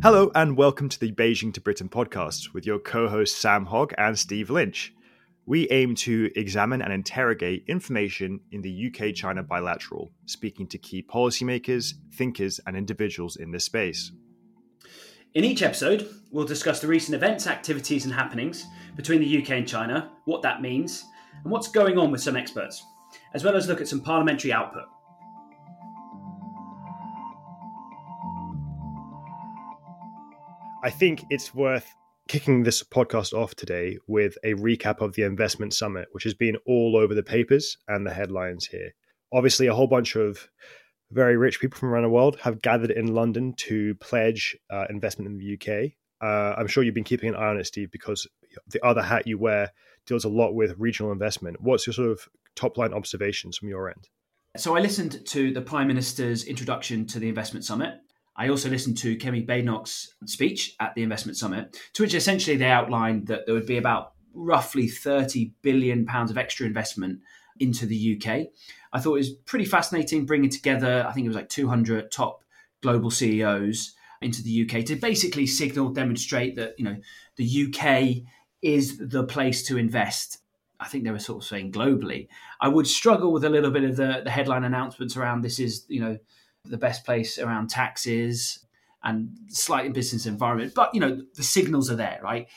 Hello, and welcome to the Beijing to Britain podcast with your co hosts Sam Hogg and Steve Lynch. We aim to examine and interrogate information in the UK China bilateral, speaking to key policymakers, thinkers, and individuals in this space. In each episode, we'll discuss the recent events, activities, and happenings between the UK and China, what that means, and what's going on with some experts, as well as look at some parliamentary output. I think it's worth kicking this podcast off today with a recap of the investment summit, which has been all over the papers and the headlines here. Obviously, a whole bunch of very rich people from around the world have gathered in London to pledge uh, investment in the UK. Uh, I'm sure you've been keeping an eye on it, Steve, because the other hat you wear deals a lot with regional investment. What's your sort of top line observations from your end? So I listened to the Prime Minister's introduction to the investment summit. I also listened to Kemi Badenoch's speech at the investment summit, to which essentially they outlined that there would be about roughly 30 billion pounds of extra investment into the UK. I thought it was pretty fascinating bringing together, I think it was like 200 top global CEOs into the UK to basically signal, demonstrate that, you know, the UK is the place to invest. I think they were sort of saying globally. I would struggle with a little bit of the, the headline announcements around this is, you know, the best place around taxes and slightly business environment. But, you know, the signals are there, right?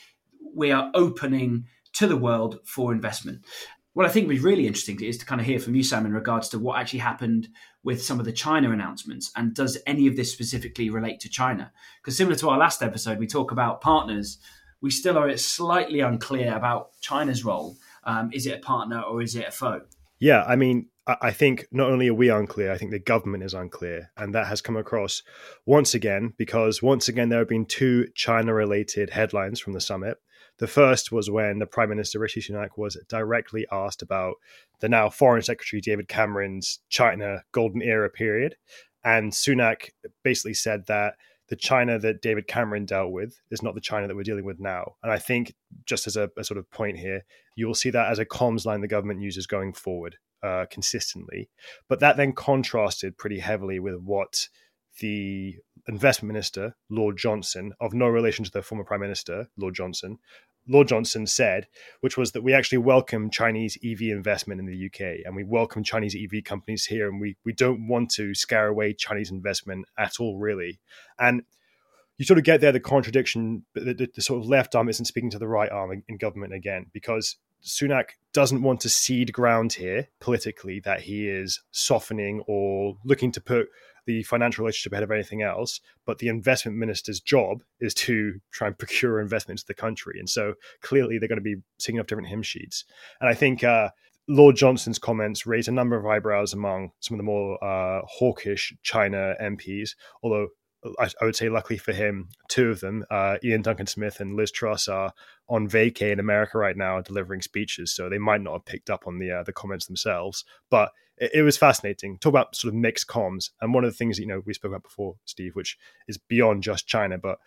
We are opening to the world for investment. What I think would be really interesting is to kind of hear from you, Sam, in regards to what actually happened with some of the China announcements. And does any of this specifically relate to China? Because similar to our last episode, we talk about partners. We still are slightly unclear about China's role. Um, is it a partner or is it a foe? Yeah, I mean, I think not only are we unclear, I think the government is unclear. And that has come across once again, because once again, there have been two China related headlines from the summit. The first was when the Prime Minister Rishi Sunak was directly asked about the now Foreign Secretary David Cameron's China golden era period. And Sunak basically said that the China that David Cameron dealt with is not the China that we're dealing with now. And I think, just as a, a sort of point here, you will see that as a comms line the government uses going forward uh, consistently. But that then contrasted pretty heavily with what the investment minister, Lord Johnson, of no relation to the former prime minister, Lord Johnson, Lord Johnson said, which was that we actually welcome Chinese EV investment in the UK and we welcome Chinese EV companies here and we, we don't want to scare away Chinese investment at all, really. And you sort of get there the contradiction, the, the, the, sort of left arm isn't speaking to the right arm in, in government again, because Sunak doesn't want to cede ground here politically that he is softening or looking to put the financial relationship ahead of anything else. But the investment minister's job is to try and procure investment into the country. And so clearly they're going to be singing off different hymn sheets. And I think uh, Lord Johnson's comments raised a number of eyebrows among some of the more uh, hawkish China MPs, although I, I, would say, luckily for him, two of them, uh, Iain Duncan Smith and Liz Truss, are on vacay in America right now, delivering speeches. So they might not have picked up on the uh, the comments themselves, but it, it, was fascinating. Talk about sort of mixed comms, and one of the things you know we spoke about before, Steve, which is beyond just China, but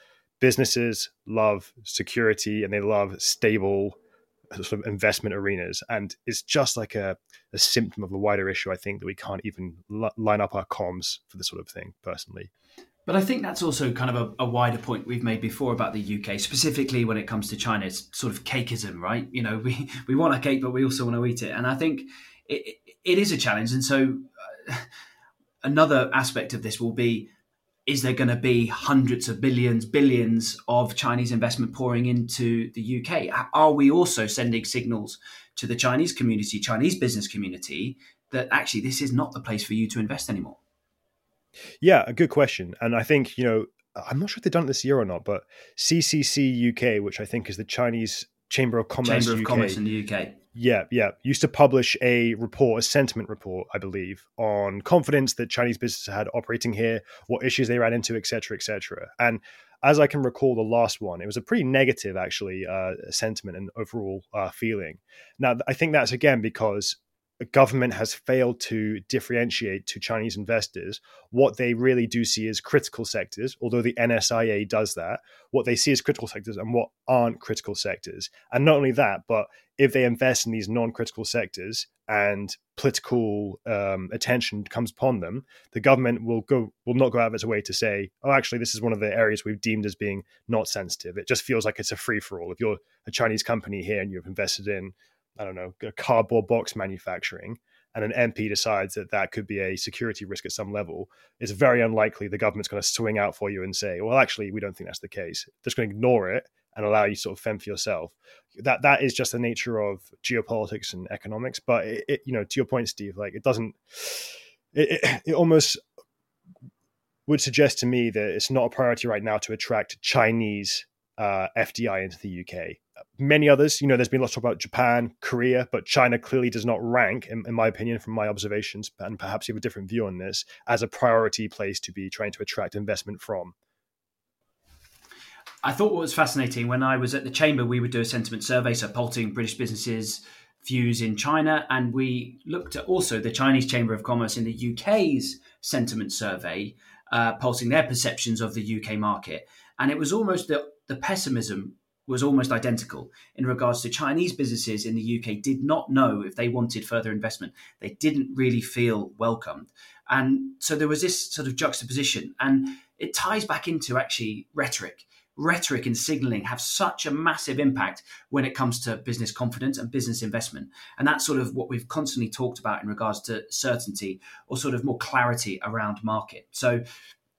businesses love security and they love stable sort of investment arenas and it's just like a, a symptom of a wider issue i think that we can't even l- line up our comms for this sort of thing personally but I think that's also kind of a, a, wider point we've made before about the UK, specifically when it comes to China. It's sort of cakeism, right? You know, we, we want a cake, but we also want to eat it. And I think it, it is a challenge. And so uh, another aspect of this will be is there going to be hundreds of billions, billions of Chinese investment pouring into the UK? Are we also sending signals to the Chinese community, Chinese business community, that actually this is not the place for you to invest anymore? Yeah, a good question. And I think, you know, I'm not sure if they've done it this year or not, but CCC UK, which I think is the Chinese Chamber of Commerce Chamber of UK, Commerce in the UK. Yeah, yeah. Used to publish a report, a sentiment report, I believe, on confidence that Chinese businesses had operating here, what issues they ran into, etc., etc. And as I can recall, the last one, it was a pretty negative, actually, uh, sentiment and overall uh, feeling. Now, I think that's again because government has failed to differentiate to Chinese investors what they really do see as critical sectors, although the NSIA does that, what they see as critical sectors and what aren't critical sectors. And not only that, but if they invest in these non critical sectors and political um, attention comes upon them, the government will go will not go out of its way to say, "Oh, actually, this is one of the areas we've deemed as being not sensitive." It just feels like it's a free for all. If you're a Chinese company here and you've invested in I don't know, cardboard box manufacturing, and an MP decides that that could be a security risk at some level, it's very unlikely the government's going to swing out for you and say, well, actually, we don't think that's the case. They're just going to ignore it and allow you sort of fend for yourself. That that is just the nature of geopolitics and economics. But it, it, you know, to your point, Steve, like it doesn't. It, it, it almost would suggest to me that it's not a priority right now to attract Chinese uh, FDI into the UK many others. You know, there's been lots of talk about Japan, Korea, but China clearly does not rank, in, in, my opinion, from my observations, and perhaps you have a different view on this, as a priority place to be trying to attract investment from. I thought what was fascinating when I was at the chamber, we would do a sentiment survey, so polling British businesses' views in China, and we looked at also the Chinese Chamber of Commerce in the UK's sentiment survey, uh, pulsing their perceptions of the UK market, and it was almost the, the pessimism was almost identical in regards to Chinese businesses in the UK did not know if they wanted further investment. They didn't really feel welcomed. And so there was this sort of juxtaposition. And it ties back into actually rhetoric. Rhetoric and signaling have such a massive impact when it comes to business confidence and business investment. And that's sort of what we've constantly talked about in regards to certainty or sort of more clarity around market. So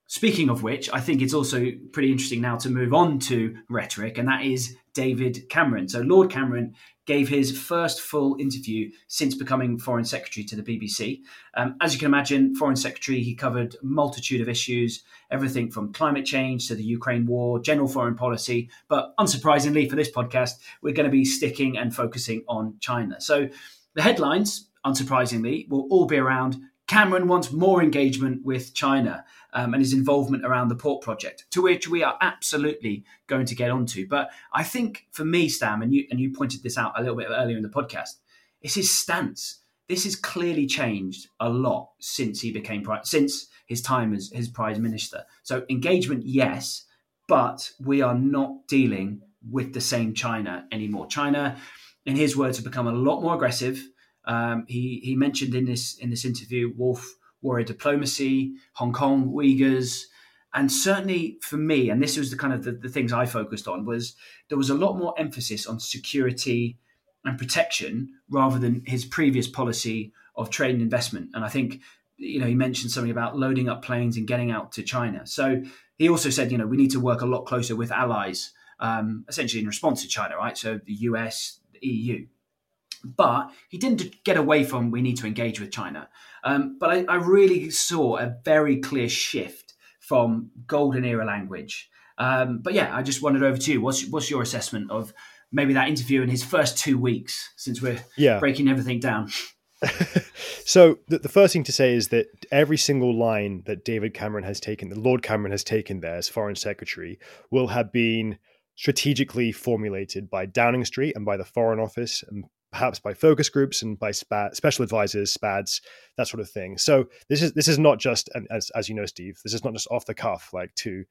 Speaking of which, I think it's also pretty interesting now to move on to rhetoric, and that is David Cameron. So, Lord Cameron gave his first full interview since becoming Foreign Secretary to the BBC. Um, as you can imagine, Foreign Secretary, he covered a multitude of issues, everything from climate change to the Ukraine war, general foreign policy. But unsurprisingly for this podcast, we're going to be sticking and focusing on China. So, the headlines, unsurprisingly, will all be around Cameron wants more engagement with China um, and his involvement around the port project, to which we are absolutely going to get onto. But I think for me, Sam, and you and you pointed this out a little bit earlier in the podcast, it's his stance. This has clearly changed a lot since he became since his time as his prime minister. So engagement, yes, but we are not dealing with the same China anymore. China, in his words, have become a lot more aggressive um, he he mentioned in this in this interview Wolf warrior diplomacy, Hong Kong, Uyghurs, and certainly for me, and this was the kind of the, the things I focused on was there was a lot more emphasis on security and protection rather than his previous policy of trade and investment. And I think you know he mentioned something about loading up planes and getting out to China. So he also said you know we need to work a lot closer with allies, um, essentially in response to China, right? So the US, the EU. But he didn't get away from we need to engage with China. Um, but I, I, really saw a very clear shift from golden era language. Um, but yeah, I just wandered over to you. What's what's your assessment of maybe that interview in his first two weeks since we're yeah. breaking everything down? so the, the, first thing to say is that every single line that David Cameron has taken, that Lord Cameron has taken there as Foreign Secretary, will have been strategically formulated by Downing Street and by the Foreign Office and perhaps by focus groups and by special advisors, SPADs, that sort of thing. So this is this is not just, as as you know, Steve, this is not just off the cuff like two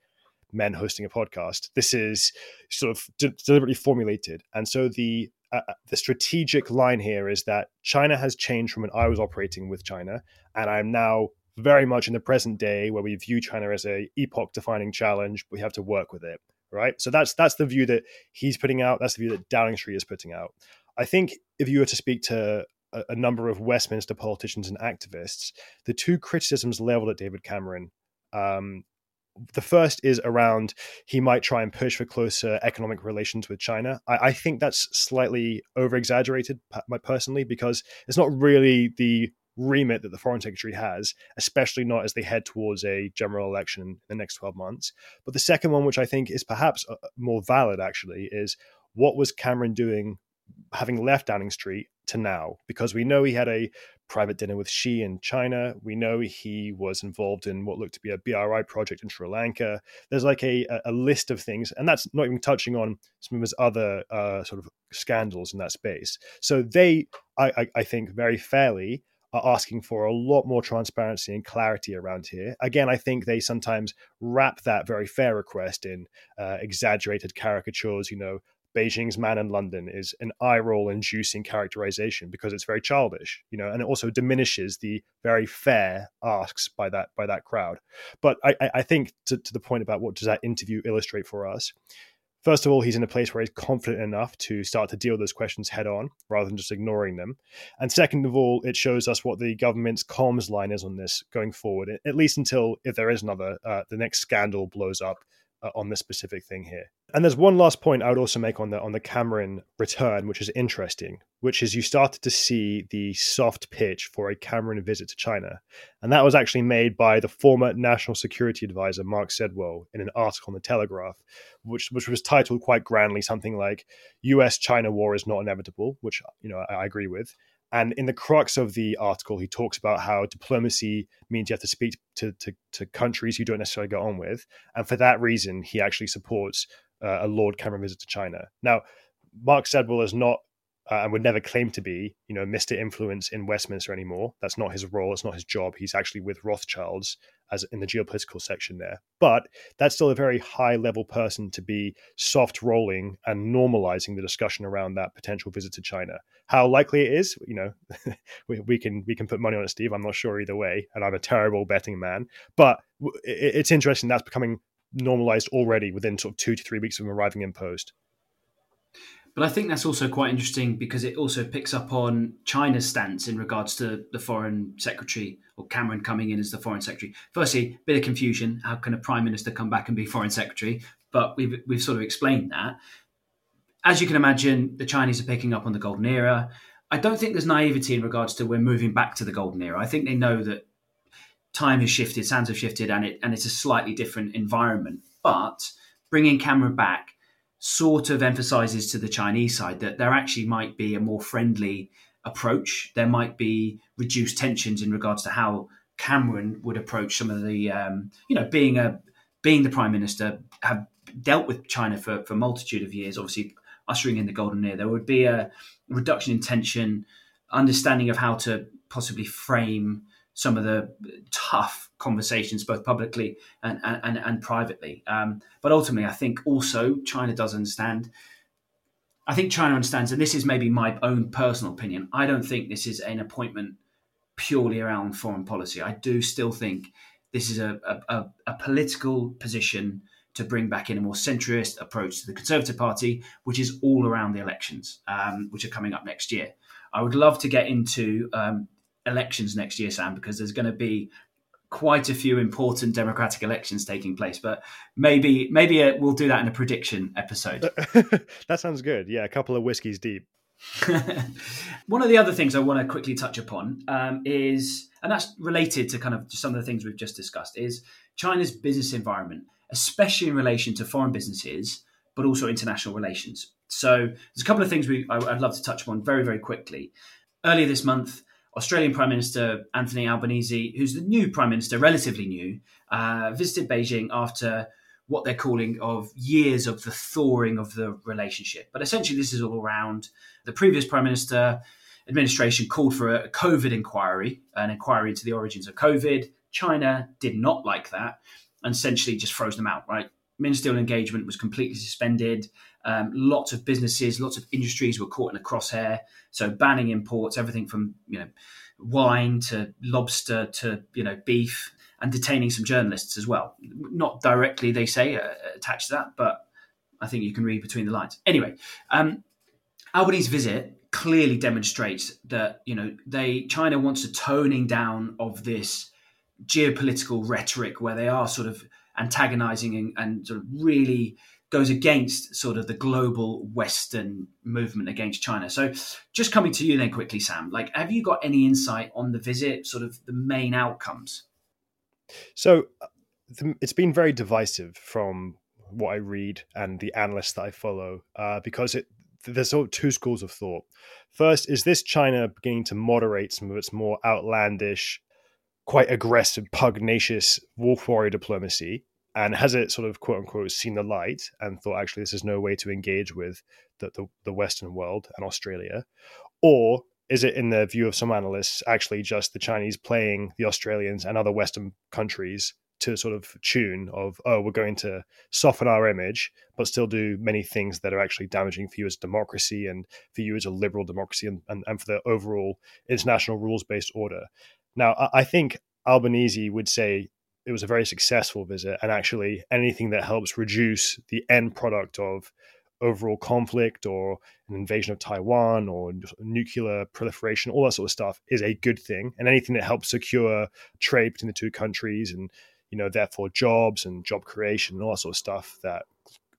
men hosting a podcast. This is sort of de- deliberately formulated, and so the uh, uh, the strategic line here is that China has changed from when I was operating with China, and I'm now very much in the present day where we view China as a epoch defining challenge. We have to work with it, right? So that's that's the view that he's putting out. That's the view that Downing Street is putting out. I think if you were to speak to a, a number of Westminster politicians and activists, the two criticisms leveled at David Cameron um, the first is around he might try and push for closer economic relations with China. I, I think that's slightly over exaggerated, personally, because it's not really the remit that the foreign secretary has, especially not as they head towards a general election in the next 12 months. But the second one, which I think is perhaps uh, more valid actually, is what was Cameron doing having left Downing Street to now? Because we know he had a private dinner with Xi in China. We know he was involved in what looked to be a BRI project in Sri Lanka. There's like a, a list of things, and that's not even touching on some of his other uh, sort of scandals in that space. So they, I, I, I think, very fairly are asking for a lot more transparency and clarity around here. Again, I think they sometimes wrap that very fair request in uh, exaggerated caricatures, you know, Beijing's man in London is an eye roll inducing characterization because it's very childish, you know, and it also diminishes the very fair asks by that by that crowd. But I, I think to, to the point about what does that interview illustrate for us, First of all, he's in a place where he's confident enough to start to deal with those questions head on rather than just ignoring them. And second of all, it shows us what the government's comms line is on this going forward, at least until if there is another, uh, the next scandal blows up Uh, on this specific thing here. And there's one last point I would also make on the on the Cameron return, which is interesting, which is you started to see the soft pitch for a Cameron visit to China, and that was actually made by the former National Security Advisor Mark Sedwill in an article in the Telegraph, which which was titled quite grandly something like "U.S.-China war is not inevitable," which you know I, I agree with, and in the crux of the article, he talks about how diplomacy means you have to speak to, to, to countries you don't necessarily get on with. And for that reason, he actually supports uh, a Lord Cameron visit to China. Now, Mark Sedwill is not uh, and would never claim to be, you know, Mr. Influence in Westminster anymore. That's not his role. It's not his job. He's actually with Rothschilds as in the geopolitical section there. But that's still a very high level person to be soft rolling and normalizing the discussion around that potential visit to China. How likely it is, you know, we, we, can we can put money on it, Steve. I'm not sure either way, and I'm a terrible betting man. But it, it's interesting that's becoming normalized already within sort of two to three weeks of him arriving in post. But I think that's also quite interesting because it also picks up on China's stance in regards to the foreign secretary or Cameron coming in as the foreign secretary. Firstly, bit of confusion. How can a prime minister come back and be foreign secretary? But we've we've sort of explained that. As you can imagine, the Chinese are picking up on the golden era. I don't think there's naivety in regards to we're moving back to the golden era. I think they know that time has shifted, sands have shifted, and it and it's a slightly different environment. But bringing Cameron back sort of emphasizes to the Chinese side that there actually might be a more friendly approach. There might be reduced tensions in regards to how Cameron would approach some of the, um, you know, being a being the prime minister, have dealt with China for for a multitude of years. Obviously, ushering in the golden era, there would be a reduction in tension, understanding of how to possibly frame some of the tough conversations, both publicly and and, and privately. Um, but ultimately, I think also China does understand. I think China understands, and this is maybe my own personal opinion. I don't think this is an appointment purely around foreign policy. I do still think this is a, a, a political position to bring back in a more centrist approach to the Conservative Party, which is all around the elections, um, which are coming up next year. I would love to get into um, elections next year, Sam, because there's going to be quite a few important democratic elections taking place. But maybe maybe uh, we'll do that in a prediction episode. that sounds good. Yeah, a couple of whiskeys deep. One of the other things I want to quickly touch upon um, is, and that's related to kind of some of the things we've just discussed, is China's business environment, especially in relation to foreign businesses, but also international relations. So there's a couple of things we, I, I'd love to touch upon very, very quickly. Earlier this month, Australian Prime Minister Anthony Albanese, who's the new Prime Minister, relatively new, uh, visited Beijing after what they're calling of years of the thawing of the relationship. But essentially, this is all around the previous Prime Minister administration called for a COVID inquiry, an inquiry into the origins of COVID. China did not like that and essentially just froze them out, right? Ministerial engagement was completely suspended. Um, lots of businesses, lots of industries were caught in a crosshair. So banning imports, everything from you know wine to lobster to you know beef, and detaining some journalists as well. Not directly, they say, uh, attached to that, but I think you can read between the lines. Anyway, um, Albanese's visit clearly demonstrates that you know they China wants a toning down of this geopolitical rhetoric where they are sort of antagonizing and, and sort of really goes against sort of the global Western movement against China. So, just coming to you then quickly, Sam, like, have you got any insight on the visit, sort of the main outcomes? So, it's been very divisive from what I read and the analysts that I follow, uh, because it there's sort of two schools of thought. First, is this China beginning to moderate some of its more outlandish, quite aggressive, pugnacious wolf warrior diplomacy? And has it sort of quote unquote seen the light and thought actually this is no way to engage with the, the, the Western world and Australia? Or is it in the view of some analysts actually just the Chinese playing the Australians and other Western countries to sort of tune of oh we're going to soften our image but still do many things that are actually damaging for you as democracy and for you as a liberal democracy and, and, and for the overall international rules based order now I, I think albanese would say it was a very successful visit and actually anything that helps reduce the end product of overall conflict or an invasion of Taiwan or nuclear proliferation, all that sort of stuff is a good thing. And anything that helps secure trade between the two countries and, you know, therefore jobs and job creation and all that sort of stuff that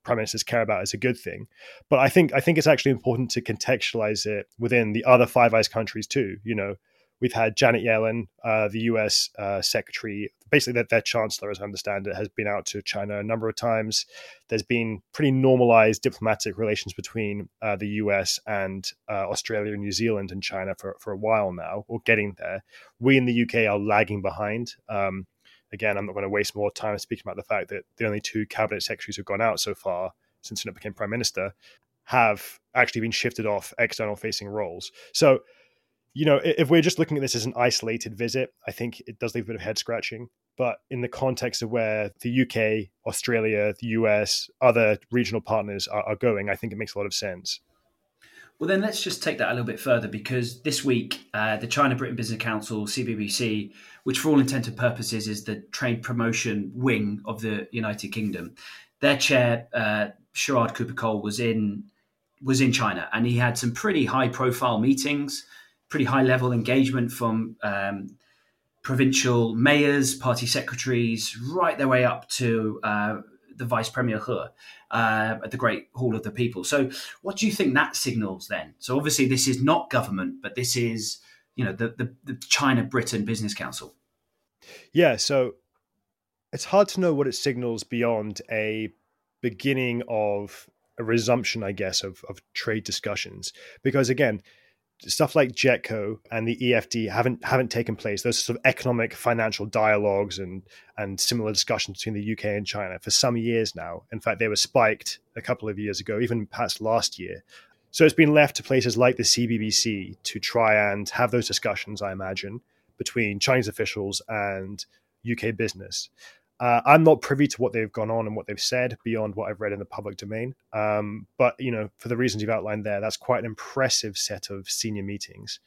prime ministers care about is a good thing. But I think I think it's actually important to contextualize it within the other Five Eyes countries too. You know, we've had Janet Yellen, uh, the U.S. Uh, secretary basically their, their chancellor, as I understand it, has been out to China a number of times. There's been pretty normalized diplomatic relations between uh, the US and uh, Australia, New Zealand, and China for, for a while now, or getting there. We in the UK are lagging behind. Um, again, I'm not going to waste more time speaking about the fact that the only two cabinet secretaries who've gone out so far since Sunak became prime minister have actually been shifted off external facing roles. So you know, if we're just looking at this as an isolated visit, I think it does leave a bit of head scratching. But in the context of where the UK, Australia, the US, other regional partners are, are going, I think it makes a lot of sense. Well, then let's just take that a little bit further because this week, uh, the China Britain Business Council, CBBC, which for all intents and purposes is the trade promotion wing of the United Kingdom, their chair, uh, Sherard Cowper-Coles, was in was in China, and he had some pretty high profile meetings pretty high level engagement from um, provincial mayors, party secretaries, right their way up to uh, the Vice Premier He uh, at the Great Hall of the People. So, what do you think that signals then? So, obviously, this is not government, but this is you know the the, the China Britain Business Council. Yeah, so it's hard to know what it signals beyond a beginning of a resumption, I guess, of, of trade discussions. Because again, stuff like JETCO and the EFD haven't haven't taken place. Those sort of economic financial dialogues and and similar discussions between the UK and China for some years now. In fact, they were spiked a couple of years ago, even past last year. So it's been left to places like the CBBC to try and have those discussions. I imagine between Chinese officials and UK business. Uh, I'm not privy to what they've gone on and what they've said beyond what I've read in the public domain. Um, but you know, for the reasons you've outlined there, that's quite an impressive set of senior meetings.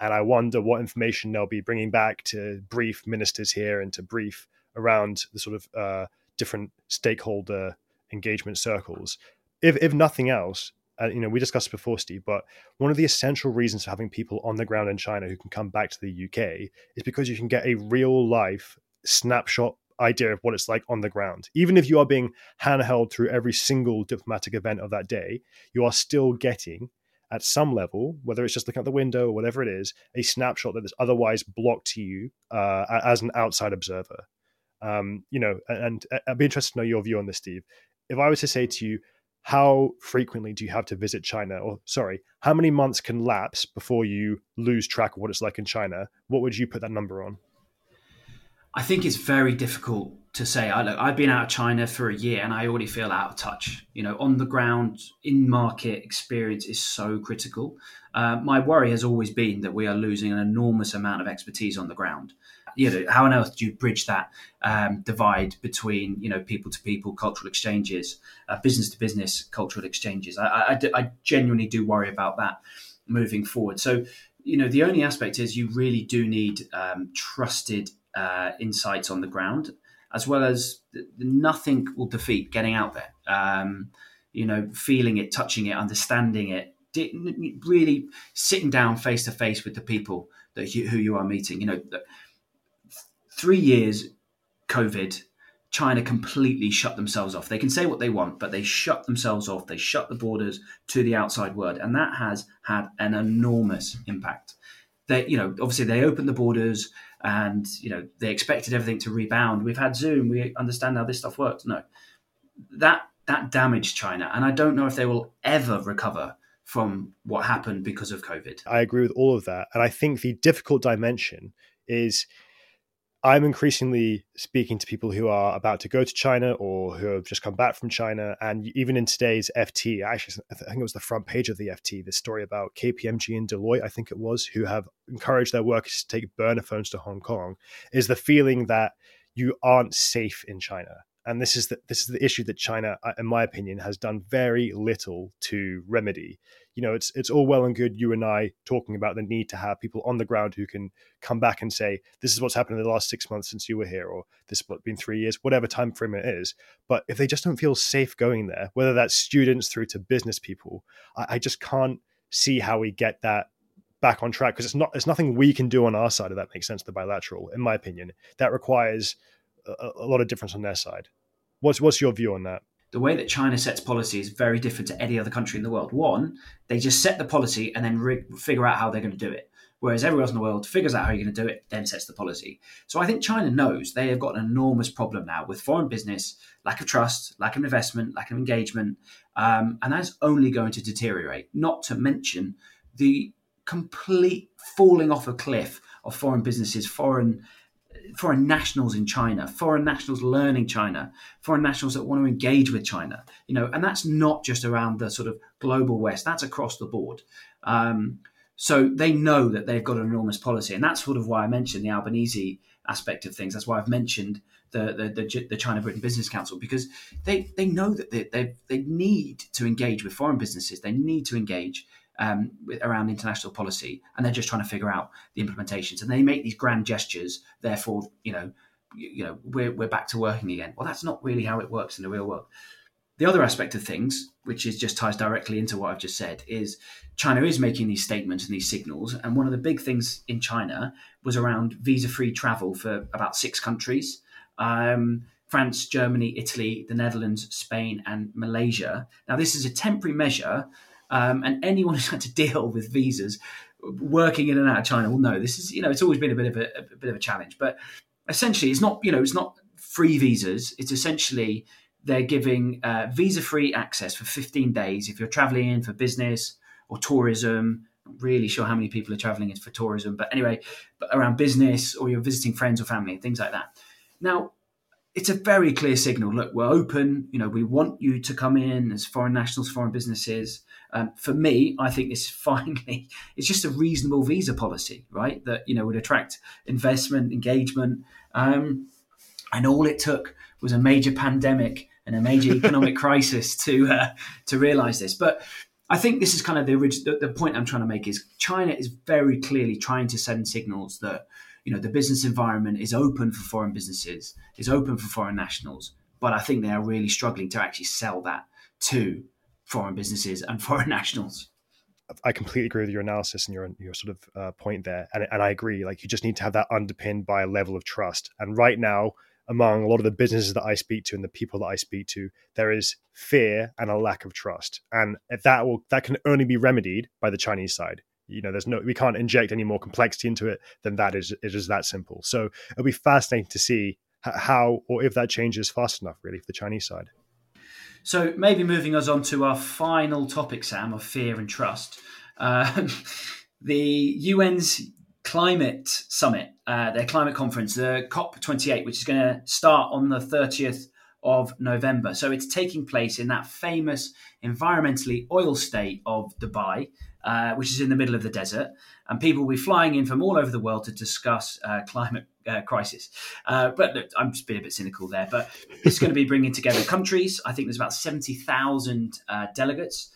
And I wonder what information they'll be bringing back to brief ministers here and to brief around the sort of uh, different stakeholder engagement circles. If, if nothing else, uh, you know, we discussed before, Steve, but one of the essential reasons for having people on the ground in China who can come back to the UK is because you can get a real life snapshot idea of what it's like on the ground. Even if you are being handheld through every single diplomatic event of that day, you are still getting at some level, whether it's just looking out the window or whatever it is, a snapshot that is otherwise blocked to you uh, as an outside observer. Um, you know, and, and I'd be interested to know your view on this, Steve. If I was to say to you, how frequently do you have to visit China? Or sorry, how many months can lapse before you lose track of what it's like in China? What would you put that number on? I think it's very difficult to say. I look, I've been out of China for a year and I already feel out of touch. You know, on the ground, in market experience is so critical. Uh, my worry has always been that we are losing an enormous amount of expertise on the ground. You know, how on earth do you bridge that um, divide between you know people to people cultural exchanges, uh, business to business cultural exchanges? I, I, I genuinely do worry about that moving forward. So you know the only aspect is you really do need um, trusted uh, insights on the ground, as well as nothing will defeat getting out there. Um, you know, feeling it, touching it, understanding it, really sitting down face to face with the people that you, who you are meeting. You know, three years COVID, China completely shut themselves off. They can say what they want, but they shut themselves off. They shut the borders to the outside world, and that has had an enormous impact. They, you know, obviously they opened the borders and you know they expected everything to rebound. We've had Zoom. We understand how this stuff works. No, that that damaged China, and I don't know if they will ever recover from what happened because of COVID. I agree with all of that. And I think the difficult dimension is I'm increasingly speaking to people who are about to go to China or who have just come back from China. And even in today's FT, actually, I think it was the front page of the FT, this story about KPMG and Deloitte, I think it was, who have encouraged their workers to take burner phones to Hong Kong, is the feeling that you aren't safe in China and this is the this is the issue that China, uh, in my opinion, has done very little to remedy. You know, it's it's all well and good you and I talking about the need to have people on the ground who can come back and say this is what's happened in the last six months since you were here, or this has been three years, whatever time frame it is. But if they just don't feel safe going there, whether that's students through to business people, I, I just can't see how we get that back on track because it's not it's nothing we can do on our side if that makes sense the bilateral in my opinion that requires a, a lot of difference on their side What's what's your view on that? The way that China sets policy is very different to any other country in the world. One, they just set the policy and then rig, figure out how they're going to do it. Whereas everyone else in the world figures out how you're going to do it, then sets the policy. So I think China knows they have got an enormous problem now with foreign business, lack of trust, lack of investment, lack of engagement, um, and that's only going to deteriorate. Not to mention the complete falling off a cliff of foreign businesses, foreign foreign nationals in China, foreign nationals learning China, foreign nationals that want to engage with China, you know, and that's not just around the sort of global West, that's across the board. Um, so they know that they've got an enormous policy, and that's sort of why I mentioned the Albanese aspect of things. That's why I've mentioned the the, the, the China Britain Business Council because they they know that they, they they need to engage with foreign businesses. They need to engage um, around international policy, and they're just trying to figure out the implementations. And they make these grand gestures. Therefore, you know, you, you know, we're we're back to working again. Well, that's not really how it works in the real world. The other aspect of things, which is just ties directly into what I've just said, is China is making these statements and these signals. And one of the big things in China was around visa-free travel for about six countries. Um, France, Germany, Italy, the Netherlands, Spain, and Malaysia. Now, this is a temporary measure um, and anyone who's had to deal with visas, working in and out of China will know this is you know it's always been a bit of a, a bit of a challenge. But essentially, it's not you know it's not free visas. It's essentially they're giving uh, visa free access for 15 days if you're traveling in for business or tourism. Really sure how many people are traveling in for tourism, but anyway, around business or you're visiting friends or family and things like that. Now, it's a very clear signal. Look, we're open. You know, we want you to come in as foreign nationals, foreign businesses. Um, for me, I think this finally it's just a reasonable visa policy, right? That you know would attract investment, engagement, um, and all it took was a major pandemic and a major economic crisis to uh, to realize this. But I think this is kind of the, the the point I'm trying to make is China is very clearly trying to send signals that you know the business environment is open for foreign businesses, is open for foreign nationals, but I think they are really struggling to actually sell that to foreign businesses and foreign nationals. I completely agree with your analysis and your your sort of uh, point there, and, and I agree. Like you just need to have that underpinned by a level of trust. And right now, among a lot of the businesses that I speak to and the people that I speak to, there is fear and a lack of trust, and that will that can only be remedied by the Chinese side. You know, there's no we can't inject any more complexity into it than that. Is it is that simple? So it'll be fascinating to see how or if that changes fast enough, really, for the Chinese side. So maybe moving us on to our final topic, Sam, of fear and trust. Uh, the UN's climate summit, uh, their climate conference, the COP28, which is going to start on the 30th of November. So it's taking place in that famous environmentally oil state of Dubai, uh, which is in the middle of the desert. And people will be flying in from all over the world to discuss uh, climate uh, crisis. Uh, but look, I'm just being a bit cynical there. But it's going to be bringing together countries. I think there's about 70,000 uh, delegates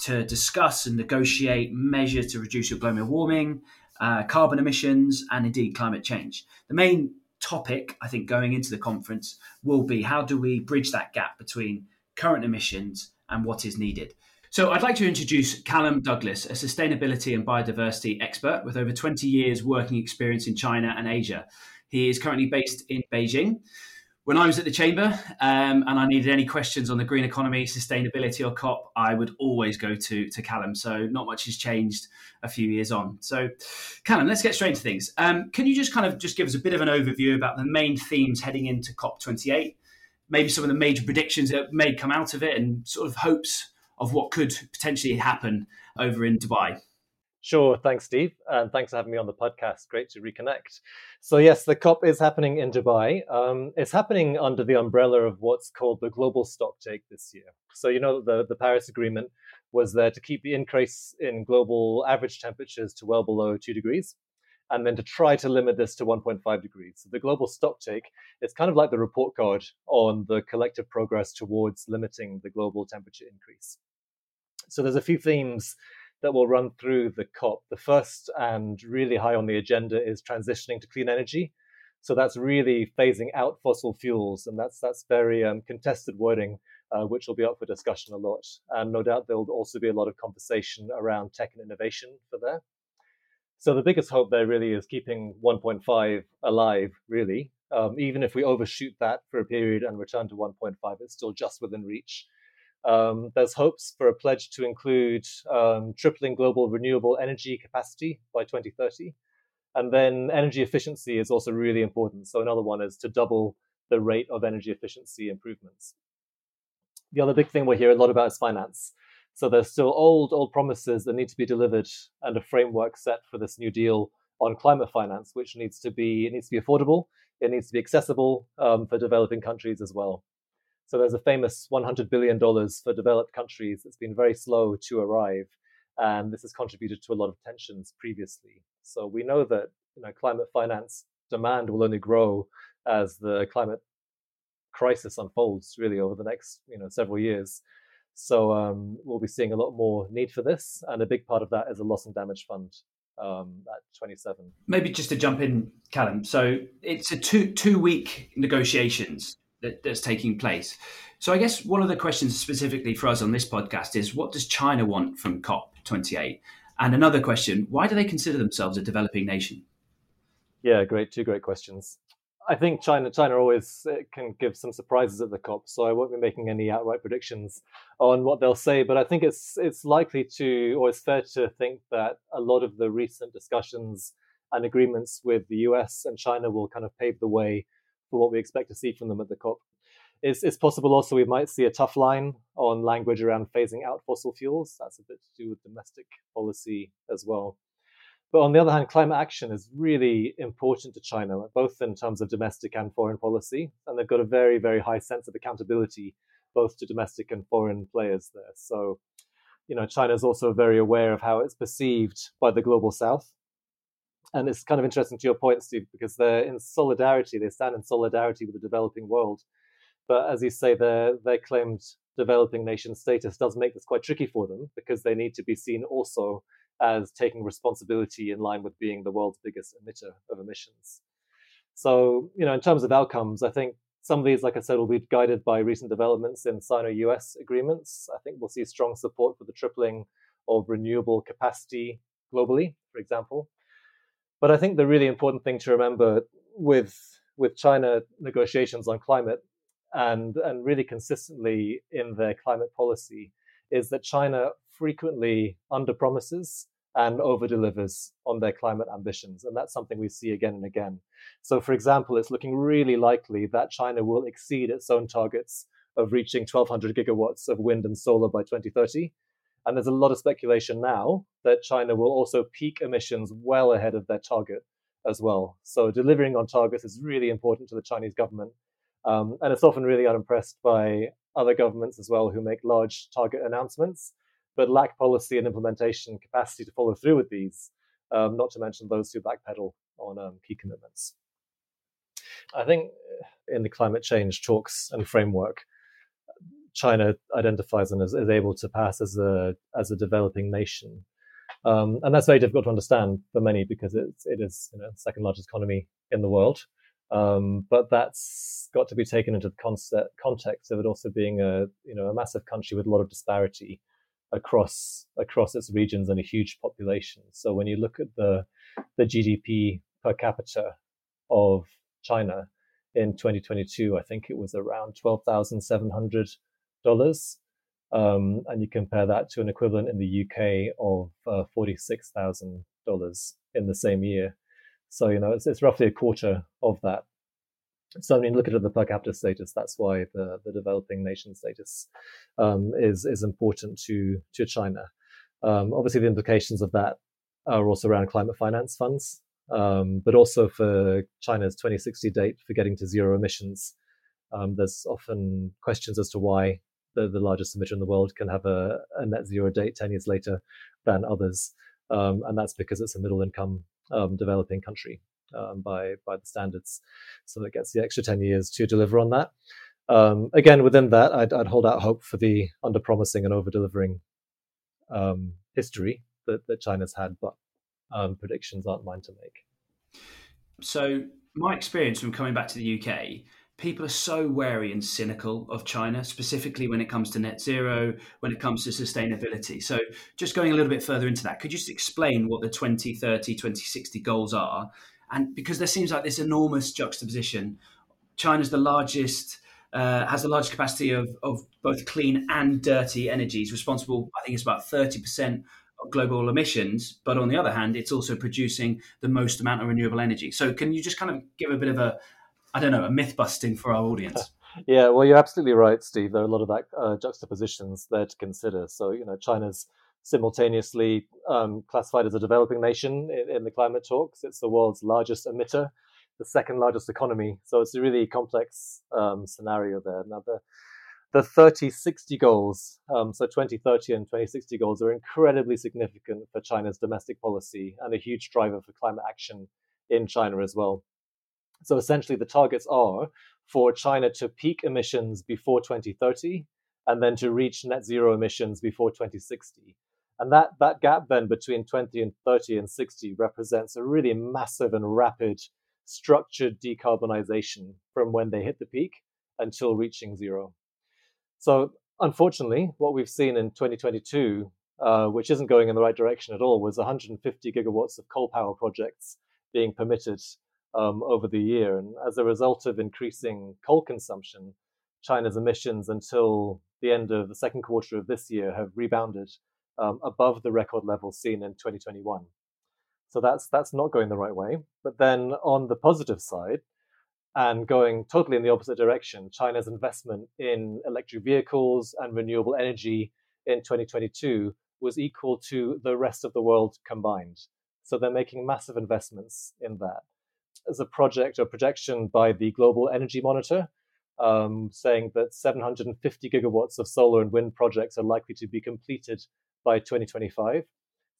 to discuss and negotiate measures to reduce global warming, uh, carbon emissions, and indeed climate change. The main topic, I think, going into the conference will be how do we bridge that gap between current emissions and what is needed. So, I'd like to introduce Callum Douglas, a sustainability and biodiversity expert with over 20 years working experience in China and Asia. He is currently based in Beijing. When I was at the chamber um, and I needed any questions on the green economy, sustainability, or COP, I would always go to, to Callum. So, not much has changed a few years on. So, Callum, let's get straight into things. Um, can you just kind of just give us a bit of an overview about the main themes heading into COP28? Maybe some of the major predictions that may come out of it and sort of hopes of what could potentially happen over in Dubai. Sure. Thanks, Steve. And thanks for having me on the podcast. Great to reconnect. So, yes, the COP is happening in Dubai. Um, it's happening under the umbrella of what's called the global stocktake this year. So, you know, the, the Paris Agreement was there to keep the increase in global average temperatures to well below two degrees and then to try to limit this to 1.5 degrees. So the global stocktake is kind of like the report card on the collective progress towards limiting the global temperature increase. So there's a few themes that will run through the COP. The first and really high on the agenda is transitioning to clean energy. So that's really phasing out fossil fuels, and that's that's very um, contested wording, uh, which will be up for discussion a lot. And no doubt there will also be a lot of conversation around tech and innovation for there. So the biggest hope there really is keeping 1.5 alive, really. Um, even if we overshoot that for a period and return to 1.5, it's still just within reach. Um, there's hopes for a pledge to include um, tripling global renewable energy capacity by 2030. And then energy efficiency is also really important. So another one is to double the rate of energy efficiency improvements. The other big thing we hear a lot about is finance. So there's still old, old promises that need to be delivered and a framework set for this new deal on climate finance, which needs to be it needs to be affordable, it needs to be accessible um, for developing countries as well. So there's a famous 100 billion dollars for developed countries that's been very slow to arrive, and this has contributed to a lot of tensions previously. So we know that you know climate finance demand will only grow as the climate crisis unfolds really over the next you know several years. So um, we'll be seeing a lot more need for this, and a big part of that is a loss and damage fund um, at 27. Maybe just to jump in, Callum. So it's a two two week negotiations that, that's taking place. So I guess one of the questions specifically for us on this podcast is what does China want from COP 28? And another question, why do they consider themselves a developing nation? Yeah, great. Two great questions. I think China China always uh, can give some surprises at the COP, so I won't be making any outright predictions on what they'll say. But I think it's it's likely to, or it's fair to think that a lot of the recent discussions and agreements with the US and China will kind of pave the way for what we expect to see from them at the COP. It's, it's possible also we might see a tough line on language around phasing out fossil fuels. That's a bit to do with domestic policy as well. But on the other hand, climate action is really important to China, both in terms of domestic and foreign policy. And they've got a very, very high sense of accountability, both to domestic and foreign players there. So, you know, China is also very aware of how it's perceived by the global south. And it's kind of interesting to your point, Steve, because they're in solidarity, they stand in solidarity with the developing world. But as you say, their, their claimed developing nation status does make this quite tricky for them because they need to be seen also as taking responsibility in line with being the world's biggest emitter of emissions. So, you know, in terms of outcomes, I think some of these, like I said, will be guided by recent developments in Sino US agreements. I think we'll see strong support for the tripling of renewable capacity globally, for example. But I think the really important thing to remember with with China negotiations on climate and and really consistently in their climate policy is that China frequently underpromises and overdelivers on their climate ambitions. And that's something we see again and again. So, for example, it's looking really likely that China will exceed its own targets of reaching 1,200 gigawatts of wind and solar by 2030. And there's a lot of speculation now that China will also peak emissions well ahead of their target as well. So, delivering on targets is really important to the Chinese government. Um, and it's often really unimpressed by other governments as well who make large target announcements but lack policy and implementation capacity to follow through with these, um, not to mention those who backpedal on um, key commitments. I think uh, in the climate change talks and framework, China identifies and is, is able to pass as a as a developing nation, um, and that's very difficult to understand for many because it's it is you know second largest economy in the world. Um, but that's got to be taken into the concept, context of it also being a you know a massive country with a lot of disparity across across its regions and a huge population. So when you look at the the GDP per capita of China in 2022, I think it was around twelve thousand seven hundred dollars, um, and you compare that to an equivalent in the UK of uh, forty six thousand dollars in the same year. So you know it's, it's roughly a quarter of that. So I mean, look at the per capita status. That's why the, the developing nation status um, is is important to to China. Um, obviously, the implications of that are also around climate finance funds, um, but also for China's 2060 date for getting to zero emissions. Um, there's often questions as to why the, the largest emitter in the world can have a, a net zero date 10 years later than others. Um, and that's because it's a middle income um, developing country um, by, by the standards. So it gets the extra 10 years to deliver on that. Um, again, within that, I'd, I'd, hold out hope for the under promising and over delivering um, history that, that China's had, but predictions aren't mine to make. So, my experience from coming back to the UK people are so wary and cynical of China, specifically when it comes to net zero, when it comes to sustainability. So, just going a little bit further into that, could you just explain what the 2030, 2060 goals are? And because there seems like this enormous juxtaposition, China's the largest. Uh, has the largest capacity of, of both clean and dirty energies, responsible, I think it's about 30% of global emissions. But on the other hand, it's also producing the most amount of renewable energy. So, can you just kind of give a bit of a, I don't know, a myth busting for our audience. yeah, well, you're absolutely right, Steve. There are a lot of that uh, juxtapositions there to consider. So, you know, China's simultaneously um, classified as a developing nation in, in, the climate talks. It's the world's largest emitter, the second largest economy. So it's a really complex um, scenario there. Now, the the 3060 goals, um, so 2030 and 2060 goals, are incredibly significant for China's domestic policy and a huge driver for climate action in China as well. So essentially, the targets are for China to peak emissions before 2030 and then to reach net zero emissions before 2060. And that, that gap then between 20 and 30 and 60 represents a really massive and rapid structured decarbonization from when they hit the peak until reaching zero. So, unfortunately, what we've seen in 2022, uh, which isn't going in the right direction at all, was 150 gigawatts of coal power projects being permitted um, over the year. And as a result of increasing coal consumption, China's emissions until the end of the second quarter of this year have rebounded um, above the record level seen in 2021. So that's that's not going the right way. But then on the positive side, and going totally in the opposite direction, China's investment in electric vehicles and renewable energy in 2022 was equal to the rest of the world combined. So they're making massive investments in that as a project or projection by the Global Energy Monitor, um, saying that 750 gigawatts of solar and wind projects are likely to be completed by 2025.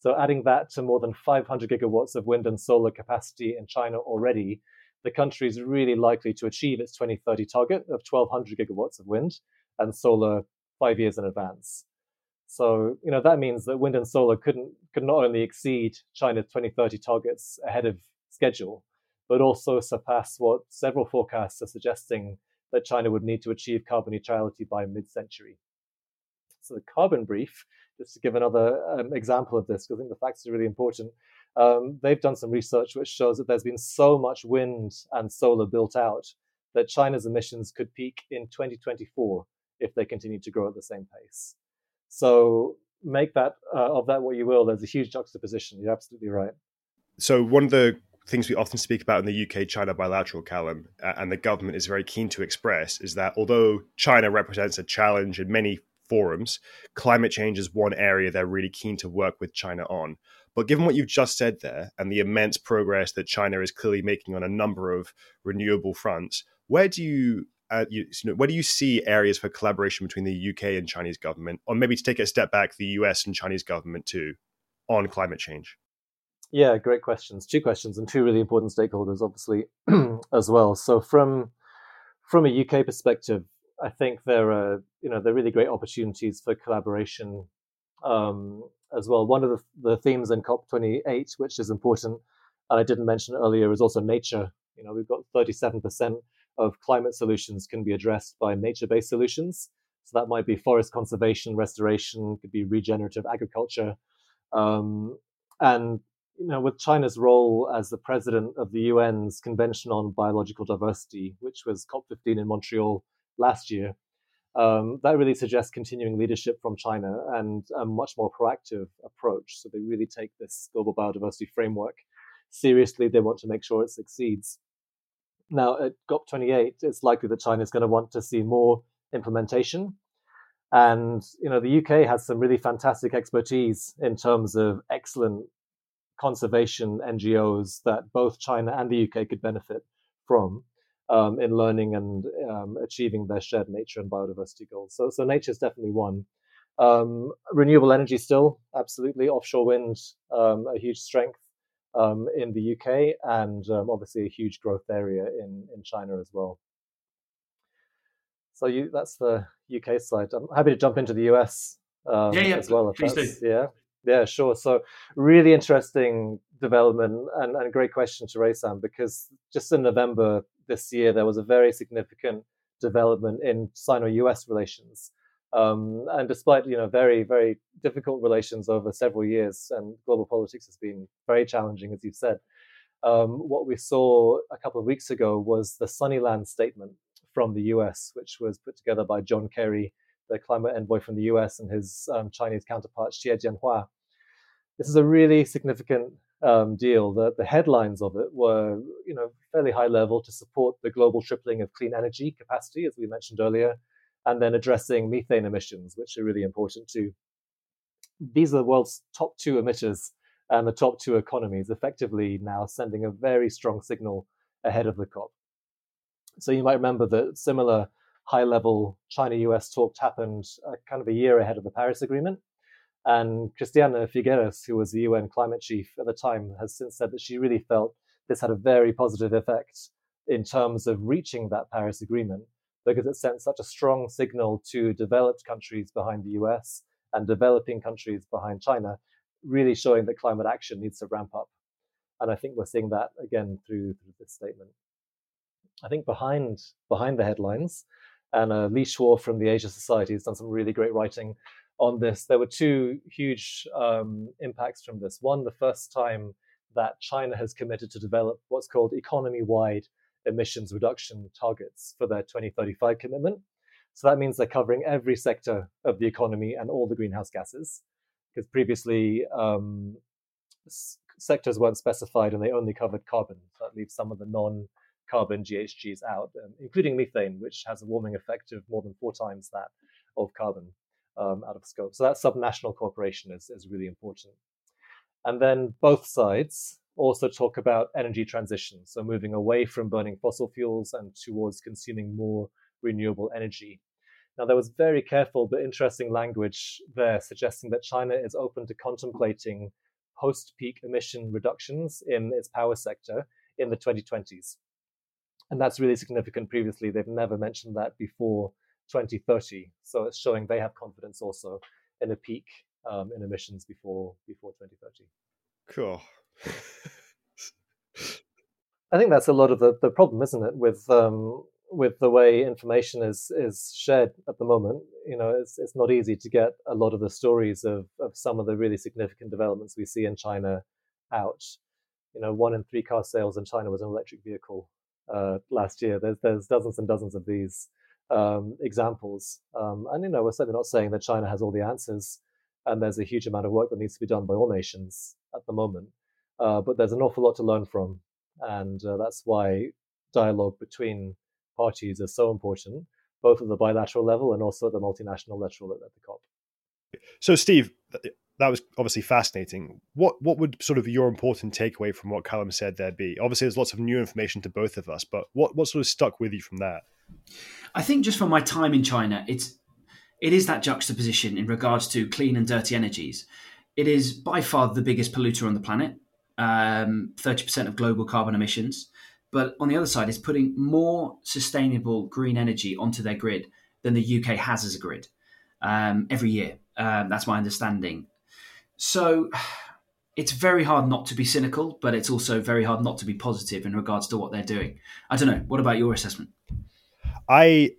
So, adding that to more than 500 gigawatts of wind and solar capacity in China already, the country is really likely to achieve its 2030 target of 1,200 gigawatts of wind and solar five years in advance. So, you know, that means that wind and solar couldn't could not only exceed China's 2030 targets ahead of schedule, but also surpass what several forecasts are suggesting that China would need to achieve carbon neutrality by mid century. So, the carbon brief, just to give another um, example of this, because I think the facts are really important, um, they've done some research which shows that there's been so much wind and solar built out that China's emissions could peak in 2024 if they continue to grow at the same pace. So, make that uh, of that what you will. There's a huge juxtaposition. You're absolutely right. So, one of the things we often speak about in the UK China bilateral Callum, uh, and the government is very keen to express, is that although China represents a challenge in many forums, climate change is one area they're really keen to work with China on. But given what you've just said there and the immense progress that China is clearly making on a number of renewable fronts, where do you, uh, you, you know, where do you see areas for collaboration between the UK and Chinese government, or maybe to take a step back, the US and Chinese government too, on climate change? Yeah, great questions. Two questions and two really important stakeholders, obviously, as well. So from from a UK perspective, I think there are you know there are really great opportunities for collaboration um, as well. One of the, the themes in COP28, which is important, and I didn't mention earlier, is also nature. You know, we've got 37% of climate solutions can be addressed by nature-based solutions. So that might be forest conservation, restoration, could be regenerative agriculture, um, and you know, with China's role as the president of the UN's Convention on Biological Diversity, which was COP15 in Montreal last year, um, that really suggests continuing leadership from China and a much more proactive approach. So they really take this global biodiversity framework seriously. They want to make sure it succeeds. Now, at COP28, it's likely that China is going to want to see more implementation. And you know, the UK has some really fantastic expertise in terms of excellent conservation NGOs that both China and the UK could benefit from um, in learning and um, achieving their shared nature and biodiversity goals. So, so nature is definitely one. Um, renewable energy still absolutely offshore wind um, a huge strength um, in the UK and um, obviously a huge growth area in in China as well. So you that's the UK side. I'm happy to jump into the US yeah, yeah, as well. Please do. Yeah, yeah, sure. So really interesting development and, and great question to raise, Sam, because just in November this year, there was a very significant development in Sino-US relations. Um, and despite you know very very difficult relations over several years, and global politics has been very challenging, as you've said. Um, what we saw a couple of weeks ago was the Sunnyland statement from the U.S., which was put together by John Kerry, the climate envoy from the U.S., and his um, Chinese counterpart Xie Zhenhua. This is a really significant um, deal. The, the headlines of it were, you know, fairly high level to support the global tripling of clean energy capacity, as we mentioned earlier, and then addressing methane emissions, which are really important too. These are the world's top two emitters and the top two economies, effectively now sending a very strong signal ahead of the COP. So you might remember that similar high level China US talks happened uh, kind of a year ahead of the Paris Agreement. And Christiana Figueres, who was the UN climate chief at the time, has since said that she really felt this had a very positive effect in terms of reaching that Paris Agreement because it sent such a strong signal to developed countries behind the US and developing countries behind China, really showing that climate action needs to ramp up. And I think we're seeing that again through, through this statement. I think behind behind the headlines, and uh, Li Shuo from the Asia Society has done some really great writing on this. There were two huge um, impacts from this. One, the first time that China has committed to develop what's called economy-wide emissions reduction targets for their 2035 commitment. So that means they're covering every sector of the economy and all the greenhouse gases, because previously um, s- sectors weren't specified and they only covered carbon. So that leaves some of the non carbon GHGs out, um, including methane, which has a warming effect of more than four times that of carbon um, out of scope. So that subnational cooperation is, is really important. And then both sides also talk about energy transition, so moving away from burning fossil fuels and towards consuming more renewable energy. Now, there was very careful but interesting language there suggesting that China is open to contemplating post peak emission reductions in its power sector in the 2020s. And that's really significant. Previously, they've never mentioned that before 2030. So it's showing they have confidence also in a peak um, in emissions before before 2030. Cool. I think that's a lot of the, the problem, isn't it, with um, with the way information is is shared at the moment. You know, it's it's not easy to get a lot of the stories of of some of the really significant developments we see in China out. You know, one in three car sales in China was an electric vehicle uh, last year. There's there's dozens and dozens of these um, examples, um, and you know, we're certainly not saying that China has all the answers, and there's a huge amount of work that needs to be done by all nations at the moment. Uh, but there's an awful lot to learn from, and uh, that's why dialogue between parties is so important, both at the bilateral level and also at the multinational level at, at the COP. So, Steve, that was obviously fascinating. What what would sort of your important takeaway from what Callum said there be? Obviously, there's lots of new information to both of us, but what what sort of stuck with you from that? I think just from my time in China, it's it is that juxtaposition in regards to clean and dirty energies. It is by far the biggest polluter on the planet um, 30% of global carbon emissions. But on the other side, it's putting more sustainable green energy onto their grid than the UK has as a grid um, every year. Um, that's my understanding. So it's very hard not to be cynical, but it's also very hard not to be positive in regards to what they're doing. I don't know. What about your assessment? I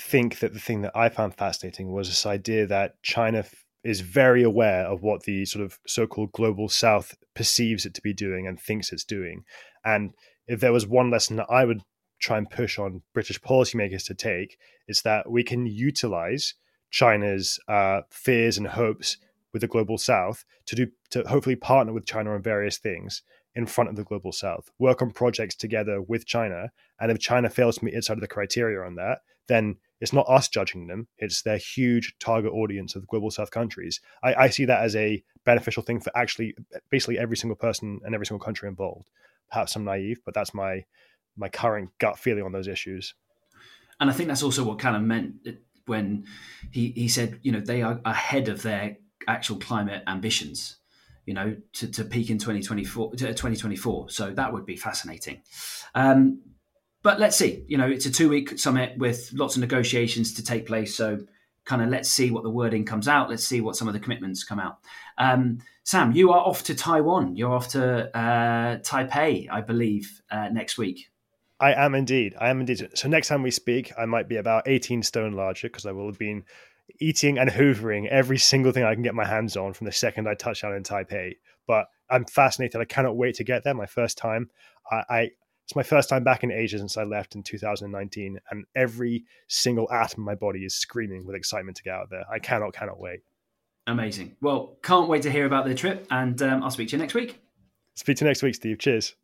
think that the thing that I found fascinating was this idea that China is very aware of what the sort of so-called global south perceives it to be doing and thinks it's doing and if there was one lesson that i would try and push on british policymakers to take is that we can utilize china's uh, fears and hopes with the global south to do to hopefully partner with china on various things in front of the global south, work on projects together with China. And if China fails to meet its side of the criteria on that, then it's not us judging them, it's their huge target audience of the global south countries. I, I see that as a beneficial thing for actually basically every single person and every single country involved. Perhaps I'm naive, but that's my my current gut feeling on those issues. And I think that's also what Callum meant when he, he said, you know, they are ahead of their actual climate ambitions, you know, to, to peak in 2024, 2024. So that would be fascinating. Um, but let's see, you know, it's a two week summit with lots of negotiations to take place. So kind of let's see what the wording comes out. Let's see what some of the commitments come out. Um, Sam, you are off to Taiwan. You're off to uh, Taipei, I believe, uh, next week. I am indeed. I am indeed. So next time we speak, I might be about 18 stone larger because I will have been eating and hoovering every single thing I can get my hands on from the second I touch down in Taipei. But I'm fascinated. I cannot wait to get there. My first time. I, I it's my first time back in Asia since I left in 2019, and every single atom of my body is screaming with excitement to get out there. I cannot, cannot wait. Amazing. Well, can't wait to hear about the trip, and um, I'll speak to you next week. Speak to you next week, Steve. Cheers.